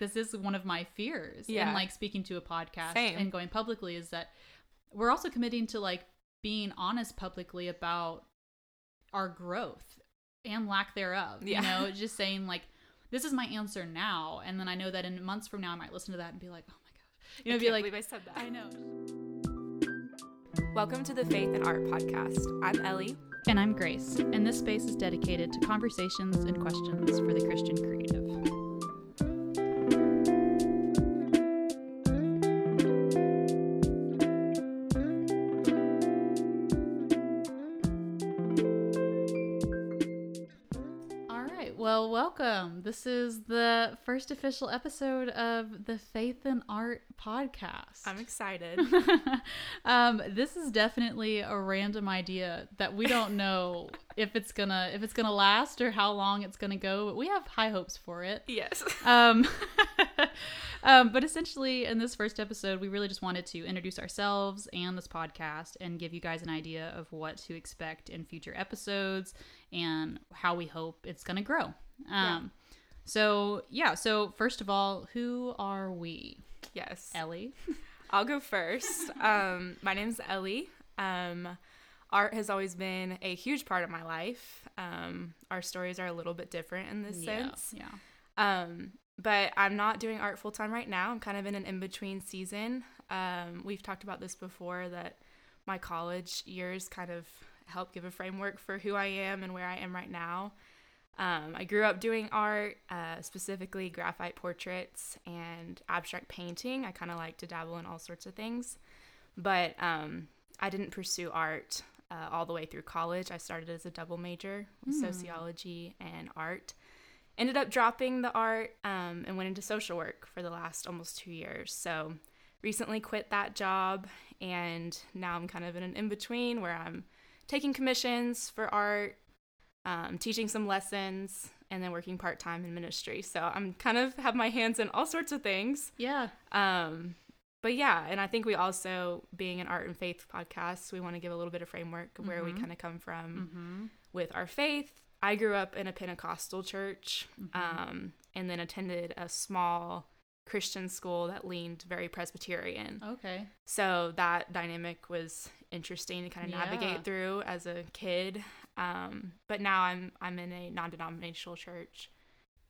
This is one of my fears Yeah. in like speaking to a podcast Same. and going publicly is that we're also committing to like being honest publicly about our growth and lack thereof. Yeah. You know, just saying like this is my answer now and then I know that in months from now I might listen to that and be like, "Oh my gosh." You know, I be like I said that. I know. Welcome to the Faith and Art Podcast. I'm Ellie. And I'm Grace, and this space is dedicated to conversations and questions for the Christian creative. All right, well, welcome. This is the first official episode of the Faith and Art podcast. I'm excited. um, this is definitely a random idea that we don't know if it's gonna if it's gonna last or how long it's gonna go. But we have high hopes for it. yes. Um, um, but essentially, in this first episode, we really just wanted to introduce ourselves and this podcast and give you guys an idea of what to expect in future episodes and how we hope it's gonna grow. Um, Yeah. So yeah. So first of all, who are we, Yes. Ellie? I'll go first. Um, my name's Ellie. Um, art has always been a huge part of my life. Um, our stories are a little bit different in this Yeah, sense. Yeah. Um, but I'm not doing art full time right now. I'm kind of in an in between season. Um, we've talked about this before that my college years kind of help give a framework for who I am and where I am right now. Um, I grew up doing art, uh, specifically graphite portraits and abstract painting. I kind of like to dabble in all sorts of things, but um, I didn't pursue art uh, all the way through college. I started as a double major, Hmm. sociology and art ended up dropping the art um, and went into social work for the last almost two years. So recently quit that job, and now I'm kind of in an in between where I'm taking commissions for art, um, teaching some lessons, and then working part time in ministry. So I'm kind of have my hands in all sorts of things. Yeah. Um, but yeah, and I think we also, being an art and faith podcast, we want to give a little bit of framework of where we Mhm. kind of come from Mm-hmm. with our faith. I grew up in a Pentecostal church Mhm. um, and then attended a small Christian school that leaned very Presbyterian. Okay. So that dynamic was interesting to kind of Yeah. navigate through as a kid. Um, but now I'm I'm in a non-denominational church,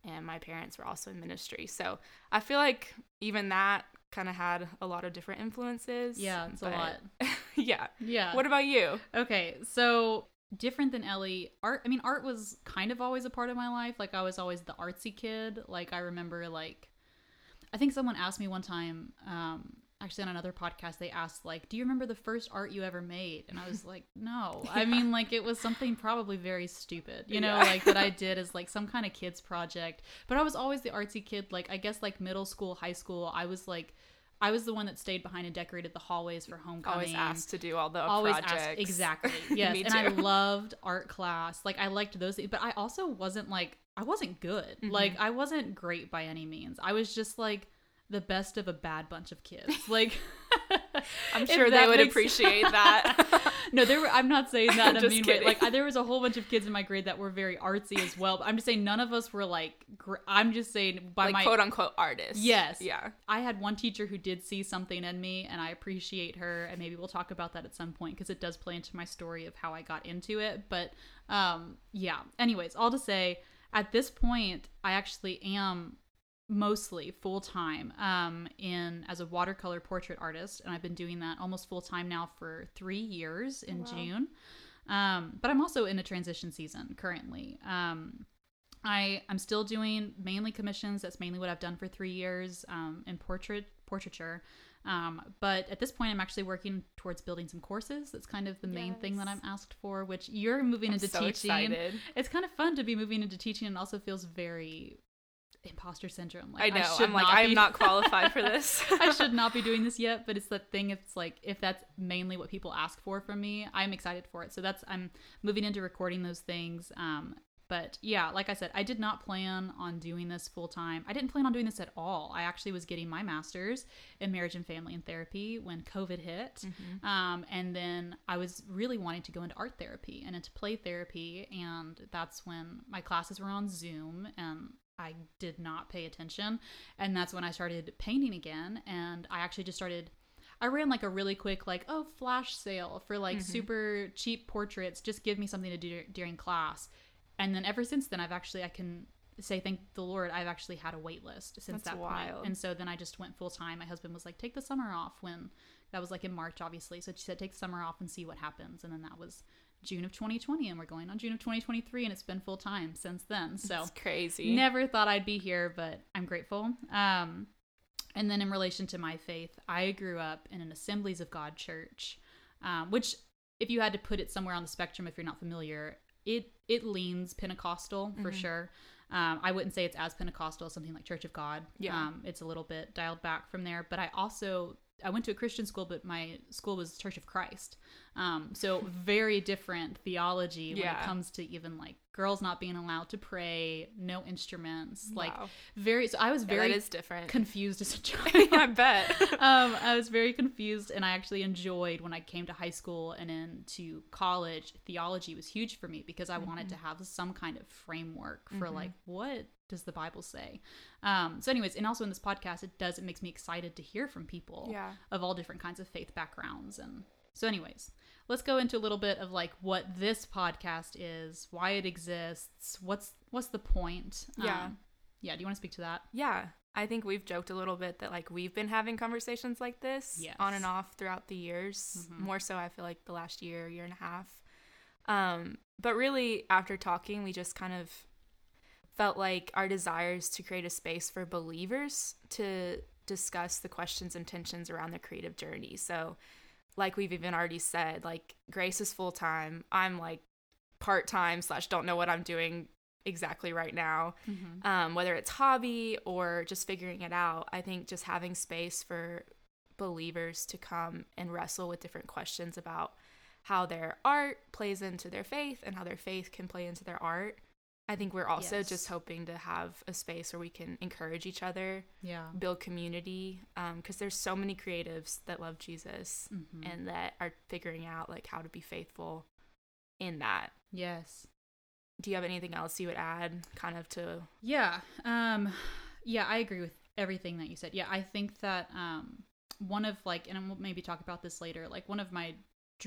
and my parents were also in ministry. So I feel like even that kind of had a lot of different influences. Yeah, it's a lot. yeah. Yeah. What about you? Okay, so different than Ellie, art. I mean, art was kind of always a part of my life. Like I was always the artsy kid. Like I remember, like I think someone asked me one time, um, actually on another podcast, they asked like, "Do you remember the first art you ever made?" And I was like, "No." I mean, like it was something probably very stupid, you know, Yeah. like that I did as like some kind of kids project. But I was always the artsy kid. Like I guess like middle school, high school, I was like. I was the one that stayed behind and decorated the hallways for homecoming Always asked to do all the always projects. asked exactly yes and i loved art class like i liked those but i also wasn't like i wasn't good Mhm. like i wasn't great by any means i was just like the best of a bad bunch of kids like I'm sure they would makes- appreciate that. no there were i'm not saying that in a mean way like I, there was a whole bunch of kids in my grade that were very artsy as well but i'm just saying none of us were like gr- i'm just saying by like my quote unquote artists. Yes. Yeah. I had one teacher who did see something in me, and I appreciate her. And maybe we'll talk about that at some point because it does play into my story of how I got into it. But um, yeah. Anyways, all to say, at this point, I actually am mostly full time um, in as a watercolor portrait artist, and I've been doing that almost full time now for three years in wow. June. Um, but I'm also in a transition season currently. Um, I I'm still doing mainly commissions. That's mainly what I've done for three years um, in portrait portraiture. Um, but at this point, I'm actually working towards building some courses. That's kind of the main thing that I'm asked for. Which you're moving I'm into so teaching. excited. It's kind of fun to be moving into teaching, and also feels very imposter syndrome. Like, I know. should I'm like, I am be- not qualified for this. I should not be doing this yet, but it's that thing. It's like if that's mainly what people ask for from me, I'm excited for it. So that's I'm moving into recording those things. Um, but yeah, like I said, I did not plan on doing this full time. I didn't plan on doing this at all. I actually was getting my master's in marriage and family and therapy when COVID hit. Mm-hmm. Um, and then I was really wanting to go into art therapy and into play therapy. And that's when my classes were on Zoom. And I did not pay attention. And that's when I started painting again. And I actually just started, I ran like a really quick, like, oh, flash sale for like Mm-hmm. super cheap portraits. Just give me something to do during class. And then ever since then, I've actually, I can say thank the Lord, I've actually had a wait list since That's that wild. point. And so then I just went full time. My husband was like, take the summer off when that was like in March, obviously. So she said, take the summer off and see what happens. And then that was June of 2020. And we're going on June of 2023. And it's been full time since then. So It's crazy. never thought I'd be here, but I'm grateful. Um, and then in relation to my faith, I grew up in an Assemblies of God church, um, which, if you had to put it somewhere on the spectrum, if you're not familiar, it it leans Pentecostal for sure. Um, I wouldn't say it's as Pentecostal as something like Church of God. Yeah. Um, it's a little bit dialed back from there. But I also I went to a Christian school, but my school was Church of Christ. Um, so very different theology when Yeah. it comes to even like girls not being allowed to pray, no instruments, like very. So I was Yeah, very that is different. confused as a child. I bet. um, I was very confused, and I actually enjoyed when I came to high school and into college. Theology was huge for me because I wanted Mm-hmm. to have some kind of framework for like what does the Bible say. Um, so, anyways, and also in this podcast, it does it makes me excited to hear from people Yeah. of all different kinds of faith backgrounds, and so, anyways. Let's go into a little bit of like what this podcast is, why it exists, what's what's the point. Yeah. Um, yeah. Do you want to speak to that? Yeah. I think we've joked a little bit that like we've been having conversations like this Yes. on and off throughout the years. Mhm. More so I feel like the last year, year and a half. Um, but really after talking, we just kind of felt like our desires to create a space for believers to discuss the questions and tensions around their creative journey. So like we've even already said, like Grace is full time. I'm like part time slash don't know what I'm doing exactly right now um, whether it's hobby or just figuring it out. I think just having space for believers to come and wrestle with different questions about how their art plays into their faith and how their faith can play into their art. I think we're also Yes. just hoping to have a space where we can encourage each other, Yeah. build community, because there's so many creatives that love Jesus Mhm. and that are figuring out like how to be faithful in that. Yes. Do you have anything else you would add, kind of to Yeah. Um yeah, I agree with everything that you said. Yeah, I think that um one of like and we'll maybe talk about this later, like one of my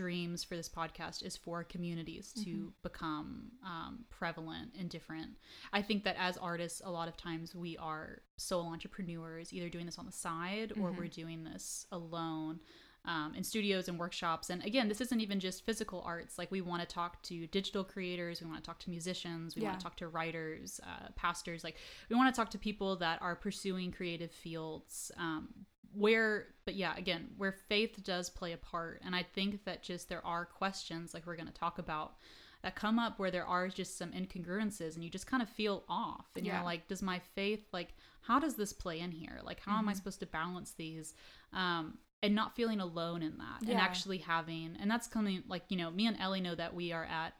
dreams for this podcast is for communities to become um, prevalent and different. I think that as artists, a lot of times we are sole entrepreneurs, either doing this on the side or we're doing this alone. Um, in studios and workshops. And again, this isn't even just physical arts. Like, we want to talk to digital creators, we want to talk to musicians, we Yeah. want to talk to writers, uh, pastors. Like, we want to talk to people that are pursuing creative fields. Um, where, but yeah, again, where faith does play a part. And I think that just there are questions, like we're going to talk about, that come up where there are just some incongruences and you just kind of feel off. And Yeah. you're like, does my faith, like, how does this play in here? Like, how Mm-hmm. am I supposed to balance these? Um, and not feeling alone in that and actually having and that's coming like you know me and ellie know that we are at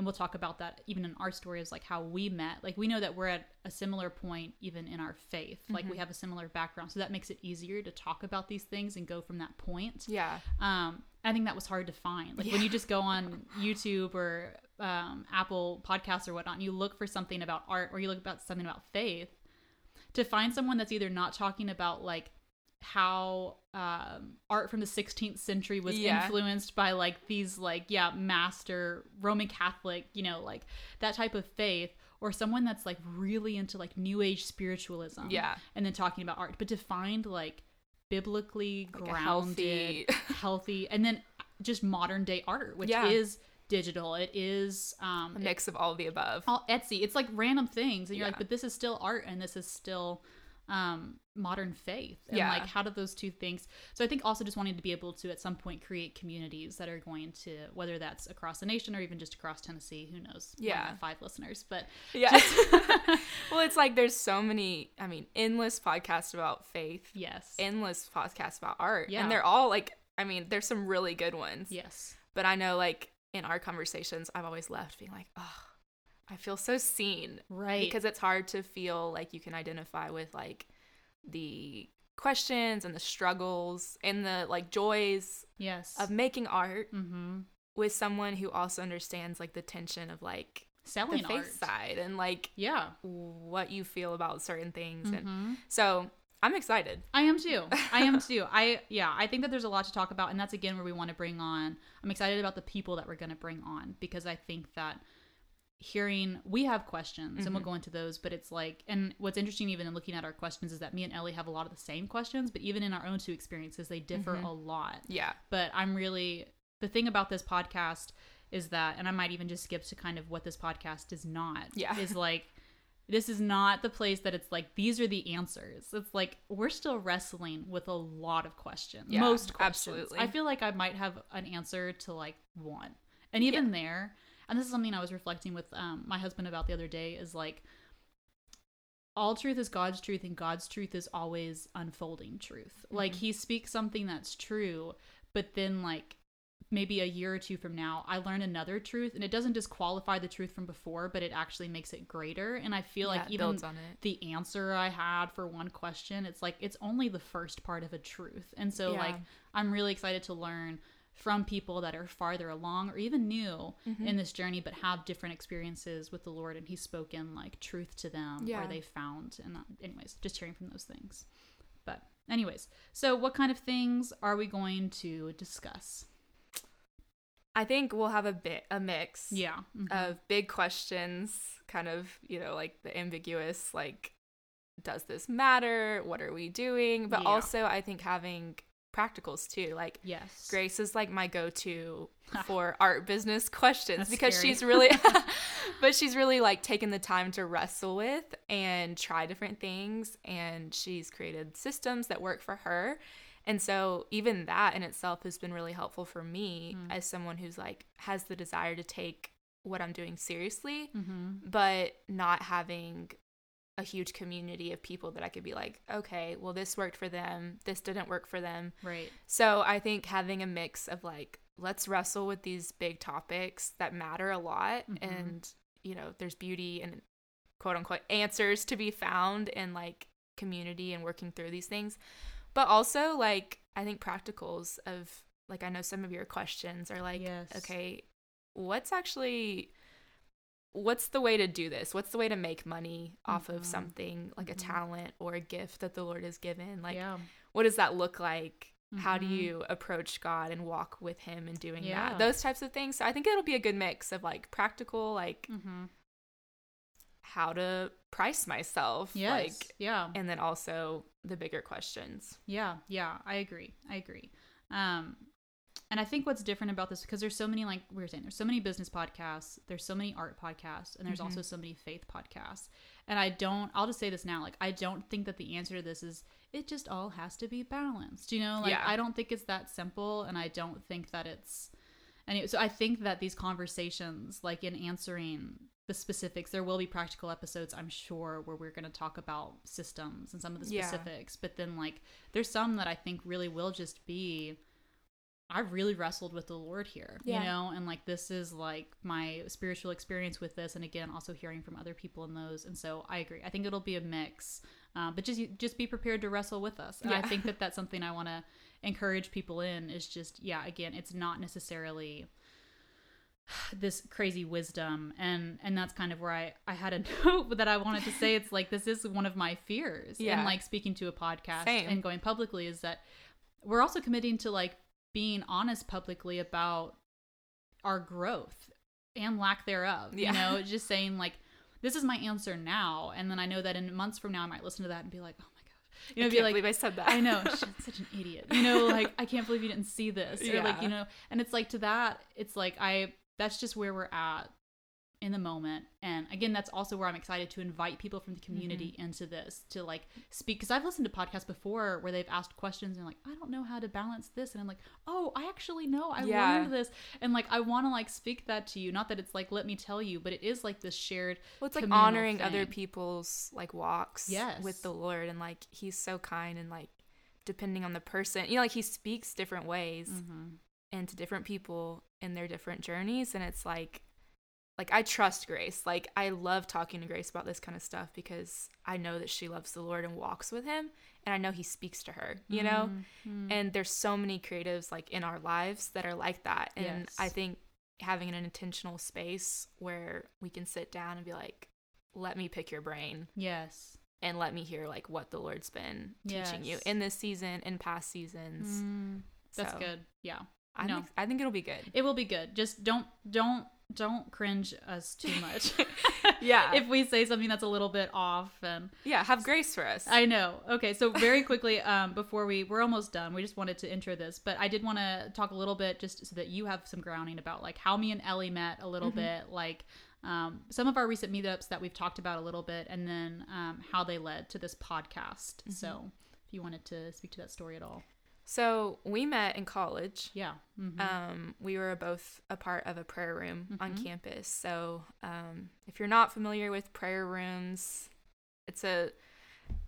and we'll talk about that even in our story is like how we met. Like we know that we're at a similar point even in our faith. Like Mm-hmm. we have a similar background. So that makes it easier to talk about these things and go from that point. Yeah. Um i think that was hard to find. Like when you just go on youtube or um, apple podcasts or whatnot and you look for something about art or you look about something about faith to find someone that's either not talking about like how um, art from the 16th century was Yeah. influenced by like these like yeah master roman catholic you know like that type of faith or someone that's like really into like new age spiritualism Yeah. and then talking about art but to find like biblically Like grounded healthy- healthy and then just modern day art which Yeah. is digital it is um a mix of all of the above. all Etsy. It's like random things, and you're Yeah. like, but this is still art, and this is still um, modern faith. And Yeah. like, how do those two things? So I think also just wanting to be able to at some point create communities that are going to whether that's across the nation or even just across Tennessee. Who knows? Yeah. five listeners, but Yeah. well, it's like there's so many, I mean, endless podcasts about faith, yes, endless podcasts about art. Yeah. And they're all like, I mean, there's some really good ones. yes, But I know, like, in our conversations, I've always left being like, oh, feel so seen. right, Because it's hard to feel like you can identify with, like, the questions and the struggles and the, like, joys yes, of making art mm-hmm. with someone who also understands, like, the tension of, like, selling the face art. side and like Yeah. what you feel about certain things and Mhm. so i'm excited I am too. I am too. I yeah, I think that there's a lot to talk about and that's again where we want to bring on. I'm excited about the people that we're going to bring on because I think that hearing we have questions and we'll mm-hmm. go into those but it's like and what's interesting even in looking at our questions is that me and Ellie have a lot of the same questions but even in our own two experiences they differ mm-hmm. a lot. Yeah. But I'm really the thing about this podcast is that and I might even just skip to kind of what this podcast is not Yeah. is like this is not the place that it's like these are the answers. It's like we're still wrestling with a lot of questions. Yeah, most questions. absolutely. I feel like I might have an answer to like one. And even there and this is something I was reflecting with um, my husband about the other day is like all truth is God's truth, and God's truth is always unfolding truth. Like he speaks something that's true, but then like maybe a year or two from now, I learn another truth, and it doesn't disqualify the truth from before, but it actually makes it greater. And I feel Yeah, like even the answer I had for one question, it's like it's only the first part of a truth. And so Yeah. like I'm really excited to learn from people that are farther along or even new Mm-hmm. in this journey but have different experiences with the Lord and he's spoken like truth to them Yeah. or they found and uh, anyways just hearing from those things. But anyways, so what kind of things are we going to discuss? i think we'll have a bit a mix Yeah. mhm. of big questions kind of you know like the ambiguous like does this matter what are we doing but Yeah. also i think having practicals too like yes. Grace is like my go-to for art business questions That's because scary. she's really but she's really like taken the time to wrestle with and try different things and she's created systems that work for her. And so even that in itself has been really helpful for me Mm. as someone who's like has the desire to take what I'm doing seriously Mhm. but not having a huge community of people that I could be like, okay, well this worked for them, this didn't work for them. Right. So I think having a mix of like, let's wrestle with these big topics that matter a lot. Mhm. And, you know, there's beauty and quote unquote answers to be found in like community and working through these things. But also, like, I think practicals of, like, I know some of your questions are like, Yes. okay, what's actually. What's the way to do this? What's the way to make money off Mhm. of something like a Mhm. talent or a gift that the Lord has given? Like, yeah. what does that look like? How do Mhm. you approach God and walk with Him in doing Yeah. that? Those types of things. So I think it'll be a good mix of like practical, like Mhm. how to price myself, Yes. like, yeah. and then also the bigger questions. Yeah, yeah, I agree. I agree. Um, and I think what's different about this because there's so many like we were saying, there's so many business podcasts, there's so many art podcasts, and there's Mhm. also so many faith podcasts. And I don't. I'll just say this now. Like I don't think that the answer to this is it just all has to be balanced. You know, like Yeah. I don't think it's that simple, and I don't think that it's. Anyway, so I think that these conversations, like in answering the specifics, there will be practical episodes, I'm sure, where we're going to talk about systems and some of the Yeah. specifics. But then, like, there's some that I think really will just be. I really wrestled with the Lord here, Yeah. you know, and like this is like my spiritual experience with this, and again, also hearing from other people in those. And so I agree. I think it'll be a mix, uh, but just just be prepared to wrestle with us. And I think that that's something I want to encourage people in is just yeah again it's not necessarily this crazy wisdom and and that's kind of where i i had a note that i wanted to say it's like this is one of my fears Yeah. and like speaking to a podcast Same. and going publicly is that we're also committing to like being honest publicly about our growth and lack thereof Yeah. you know just saying like this is my answer now and then i know that in months from now i might listen to that and be like oh my gosh you know I be like believe I said that. I know she's such an idiot. You know, like I can't believe you didn't see this, or like you know, and it's like to that, it's like I that's just where we're at in the moment. And again, that's also where I'm excited to invite people from the community Mm-hmm. into this to like speak because I've listened to podcasts before where they've asked questions and like I don't know how to balance this, and I'm like, oh, I actually know. I Yeah. learned this, and like I want to like speak that to you. Not that it's like let me tell you, but it is like this shared. Well, it's like honoring other people's like walks Yes. with the Lord, and like He's so kind, and like depending on the person, you know, like He speaks different ways Mm-hmm. and to different people in their different journeys, and it's like, like I trust Grace. Like I love talking to Grace about this kind of stuff because I know that she loves the Lord and walks with Him, and I know He speaks to her, you know. Mm-hmm. And there's so many creatives like in our lives that are like that, and Yes. I think having an intentional space where we can sit down and be like, let me pick your brain Yes. and let me hear like what the Lord's been teaching you in this season, in past seasons. Mm, that's So, good. Yeah. I No. think I think it'll be good. It will be good. Just don't don't don't cringe us too much. Yeah. if we say something that's a little bit off and Yeah, have grace for us. I know. Okay, so very quickly, um, before we we're almost done, we just wanted to intro this, but I did want to talk a little bit just so that you have some grounding about like how me and Ellie met a little bit, like um, some of our recent meetups that we've talked about a little bit, and then um, how they led to this podcast. So, if you wanted to speak to that story at all, so we met in college. yeah, Mhm. Um, we were both a part of a prayer room on Mhm. campus. So, um, if you're not familiar with prayer rooms, it's a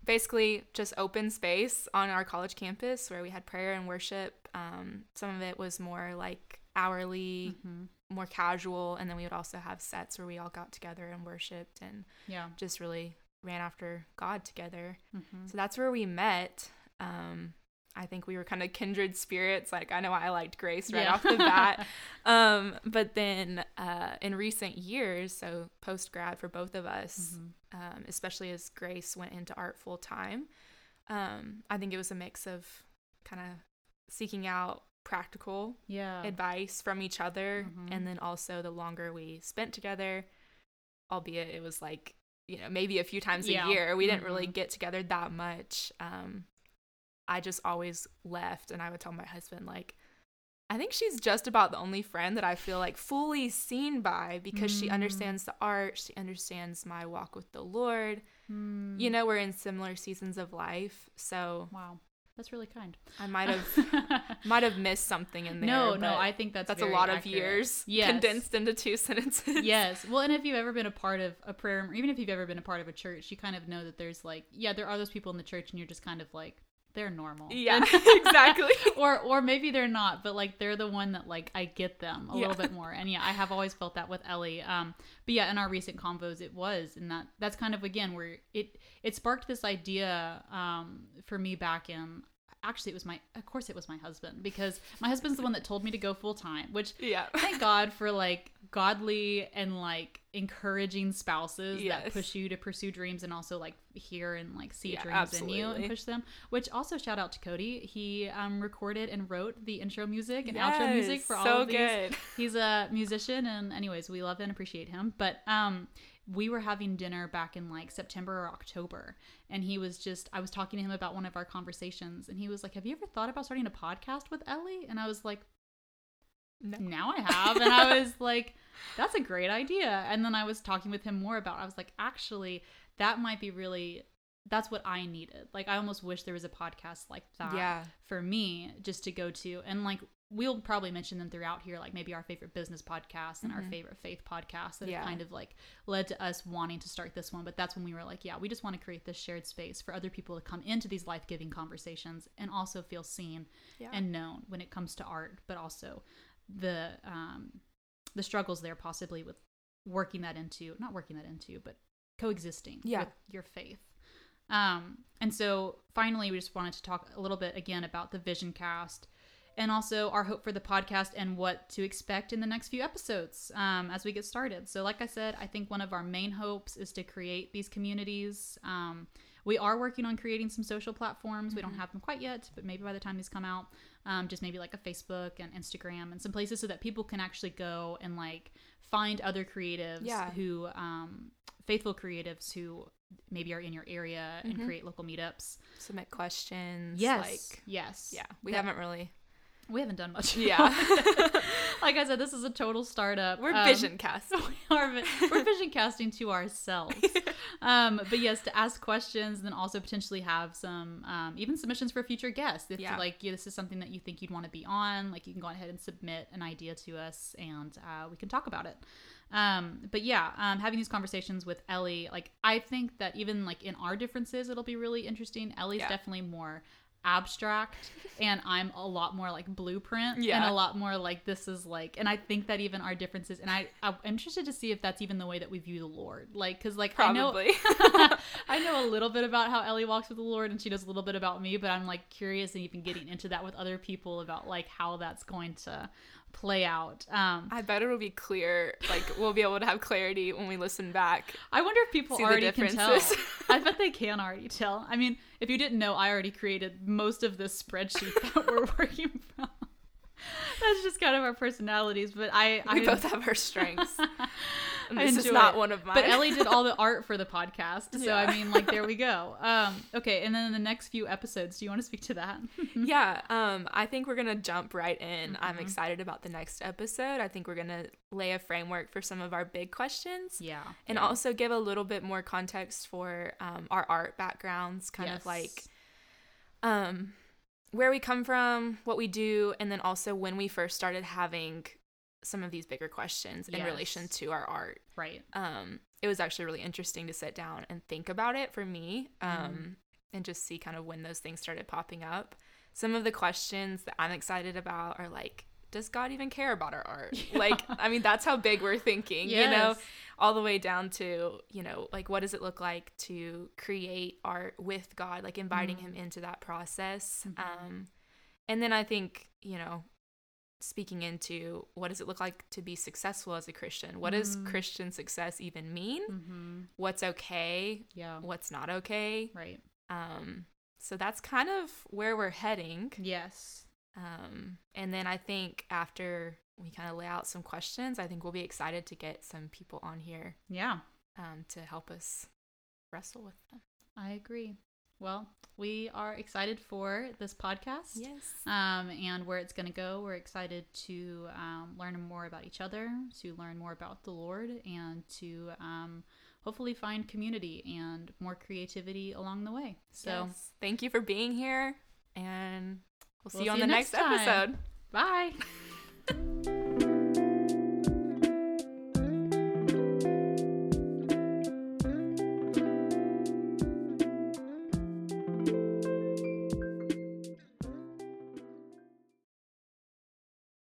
basically just open space on our college campus where we had prayer and worship. Um, some of it was more like hourly, Mhm. more casual, and then we would also have sets where we all got together and worshiped and yeah, just really ran after God together. Mhm. So that's where we met. Um, I think we were kind of kindred spirits. Like I know I liked Grace right Yeah. off the bat. um, but then uh, in recent years, so post grad for both of us, Mhm. um, especially as Grace went into art full time, um, I think it was a mix of kind of seeking out practical yeah, advice from each other, Mhm. and then also the longer we spent together, albeit it was like you know maybe a few times Yeah. a year, we didn't really Mhm. get together that much. Um, I just always left, and I would tell my husband like. I think she's just about the only friend that I feel like fully seen by because she Mm. understands the art, she understands my walk with the Lord. Mm. You know, we're in similar seasons of life, so wow, that's really kind. I might have might have missed something in there. no, no, I think that's that's a lot of years Yes. condensed into two sentences. yes. Well, and if you've ever been a part of a prayer, or even if you've ever been a part of a church, you kind of know that there's like, yeah, there are those people in the church, and you're just kind of like, they're normal. Yeah, exactly. or or maybe they're not, but like they're the one that like I get them a Yeah. little bit more. And yeah, I have always felt that with Ellie. Um, but yeah, in our recent convos, it was, and that that's kind of again where it it sparked this idea um for me back in. Actually, it was my, of course, it was my husband because my husband's the one that told me to go full time, which yeah. thank God for like godly and like encouraging spouses that push you to pursue dreams and also like hear and like see Yeah, dreams in you and push them. Which also shout out to Cody. He um recorded and wrote the intro music and outro music Yes, for all so of these. good. He's a musician and anyways, we love and appreciate him. But um we were having dinner back in like September or October and he was just I was talking to him about one of our conversations and he was like, "Have you ever thought about starting a podcast with Ellie?" And I was like, No. now I have. And I was like, that's a great idea. And then I was talking with him more about I was like, actually, that might be really that's what I needed. Like I almost wish there was a podcast like that Yeah. for me just to go to. And like we'll probably mention them throughout here, like maybe our favorite business podcast and our Mhm. favorite faith podcast that Yeah. have kind of like led to us wanting to start this one. But that's when we were like, yeah, we just want to create this shared space for other people to come into these life giving conversations and also feel seen Yeah. and known when it comes to art, but also the um, the struggles there possibly with working that into not working that into, but coexisting Yeah. with your faith. Um, and so finally, we just wanted to talk a little bit again about the Vision Cast and also our hope for the podcast and what to expect in the next few episodes um, as we get started. So, like I said, I think one of our main hopes is to create these communities. Um, we are working on creating some social platforms. We don't have them quite yet, but maybe by the time these come out, um, just maybe like a Facebook and Instagram and some places so that people can actually go and like find other creatives Yeah. who, um, faithful creatives who maybe are in your area and Mhm. create local meetups. Submit questions. Yes. Like, yes. yeah. We That- haven't really. We haven't done much. Yeah. like I said, this is a total startup. We're Um, vision cast. we are we're vision casting to ourselves. Um, but yes, to ask questions, and then also potentially have some um, even submissions for future guests. If Yeah. like yeah, this is something that you think you'd want to be on, like you can go ahead and submit an idea to us, and uh, we can talk about it. Um, but yeah, um, having these conversations with Ellie, like I think that even like in our differences, it'll be really interesting. Ellie's Yeah. definitely more abstract and I'm a lot more like blueprint and a lot more like this is like and I think that even our differences and I I'm interested to see if that's even the way that we view the Lord like cuz like Probably. I know I know a little bit about how Ellie walks with the Lord and she does a little bit about me but I'm like curious and even getting into that with other people about like how that's going to play out. Um, I bet it'll be clear. Like we'll be able to have clarity when we listen back. I wonder if people already can tell. I bet they can already tell. I mean, if you didn't know, I already created most of this spreadsheet that we're working from. That's just kind of our personalities, but I, We I both have our strengths. This is not it. one of mine. But Ellie did all the art for the podcast, so I mean, like, there we go. Um, okay, and then in the next few episodes, do you want to speak to that? yeah, um, I think we're gonna jump right in. I'm Mhm. excited about the next episode. I think we're gonna lay a framework for some of our big questions. yeah, and yeah. also give a little bit more context for um, our art backgrounds, kind of like um, where we come from, what we do, and then also when we first started having some of these bigger questions in relation to our art. right. Um, it was actually really interesting to sit down and think about it for me um, Mhm. and just see kind of when those things started popping up. Some of the questions that I'm excited about are like, does God even care about our art? Like, I mean, that's how big we're thinking, you know? All the way down to you know like what does it look like to create art with god like inviting Mhm. him into that process Mhm. um and then i think you know speaking into what does it look like to be successful as a christian what does Mm. christian success even mean Mm-hmm. what's okay Yeah. what's not okay Right. um so that's kind of where we're heading Yes. Um and then i think after we kind of lay out some questions i think we'll be excited to get some people on here Yeah. um, to help us wrestle with them. I agree. Well, we are excited for this podcast. Yes. Um, and where it's going to go. We're excited to um, learn more about each other, to learn more about the Lord, and to um, hopefully find community and more creativity along the way. So, thank you for being here, and We'll, we'll see you on the next episode. Bye.